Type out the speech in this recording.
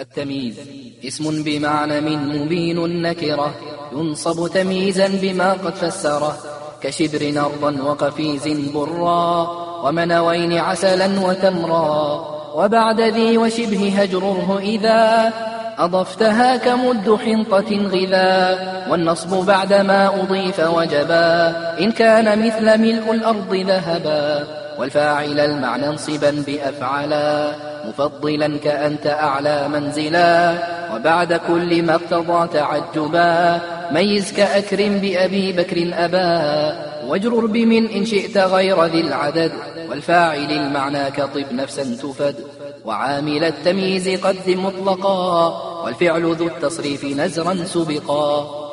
التمييز. اسم بمعنى من مبين نكرة. ينصب تمييزا بما قد فسره كشبر أرضا وقفيز برا. ومنوين عسلا وتمرا. وبعد ذي وشبه هجره إذا. أضفتها كمد حنطة غذا والنصب بعدما أضيف وجبا. إن كان مثل ملء الأرض ذهبا والفاعل المعنى انصبا بأفعلا. مفضلا كأنت أعلى منزلا وبعد كل ما اقتضى تعجبا. ميز كأكرم بأبي بكر أبا واجرر بمن إن شئت غير ذي العدد. والفاعل المعنى كطب نفسا تفد وعامل التمييز قد مطلقا. والفعل ذو التصريف نزرا سبقا.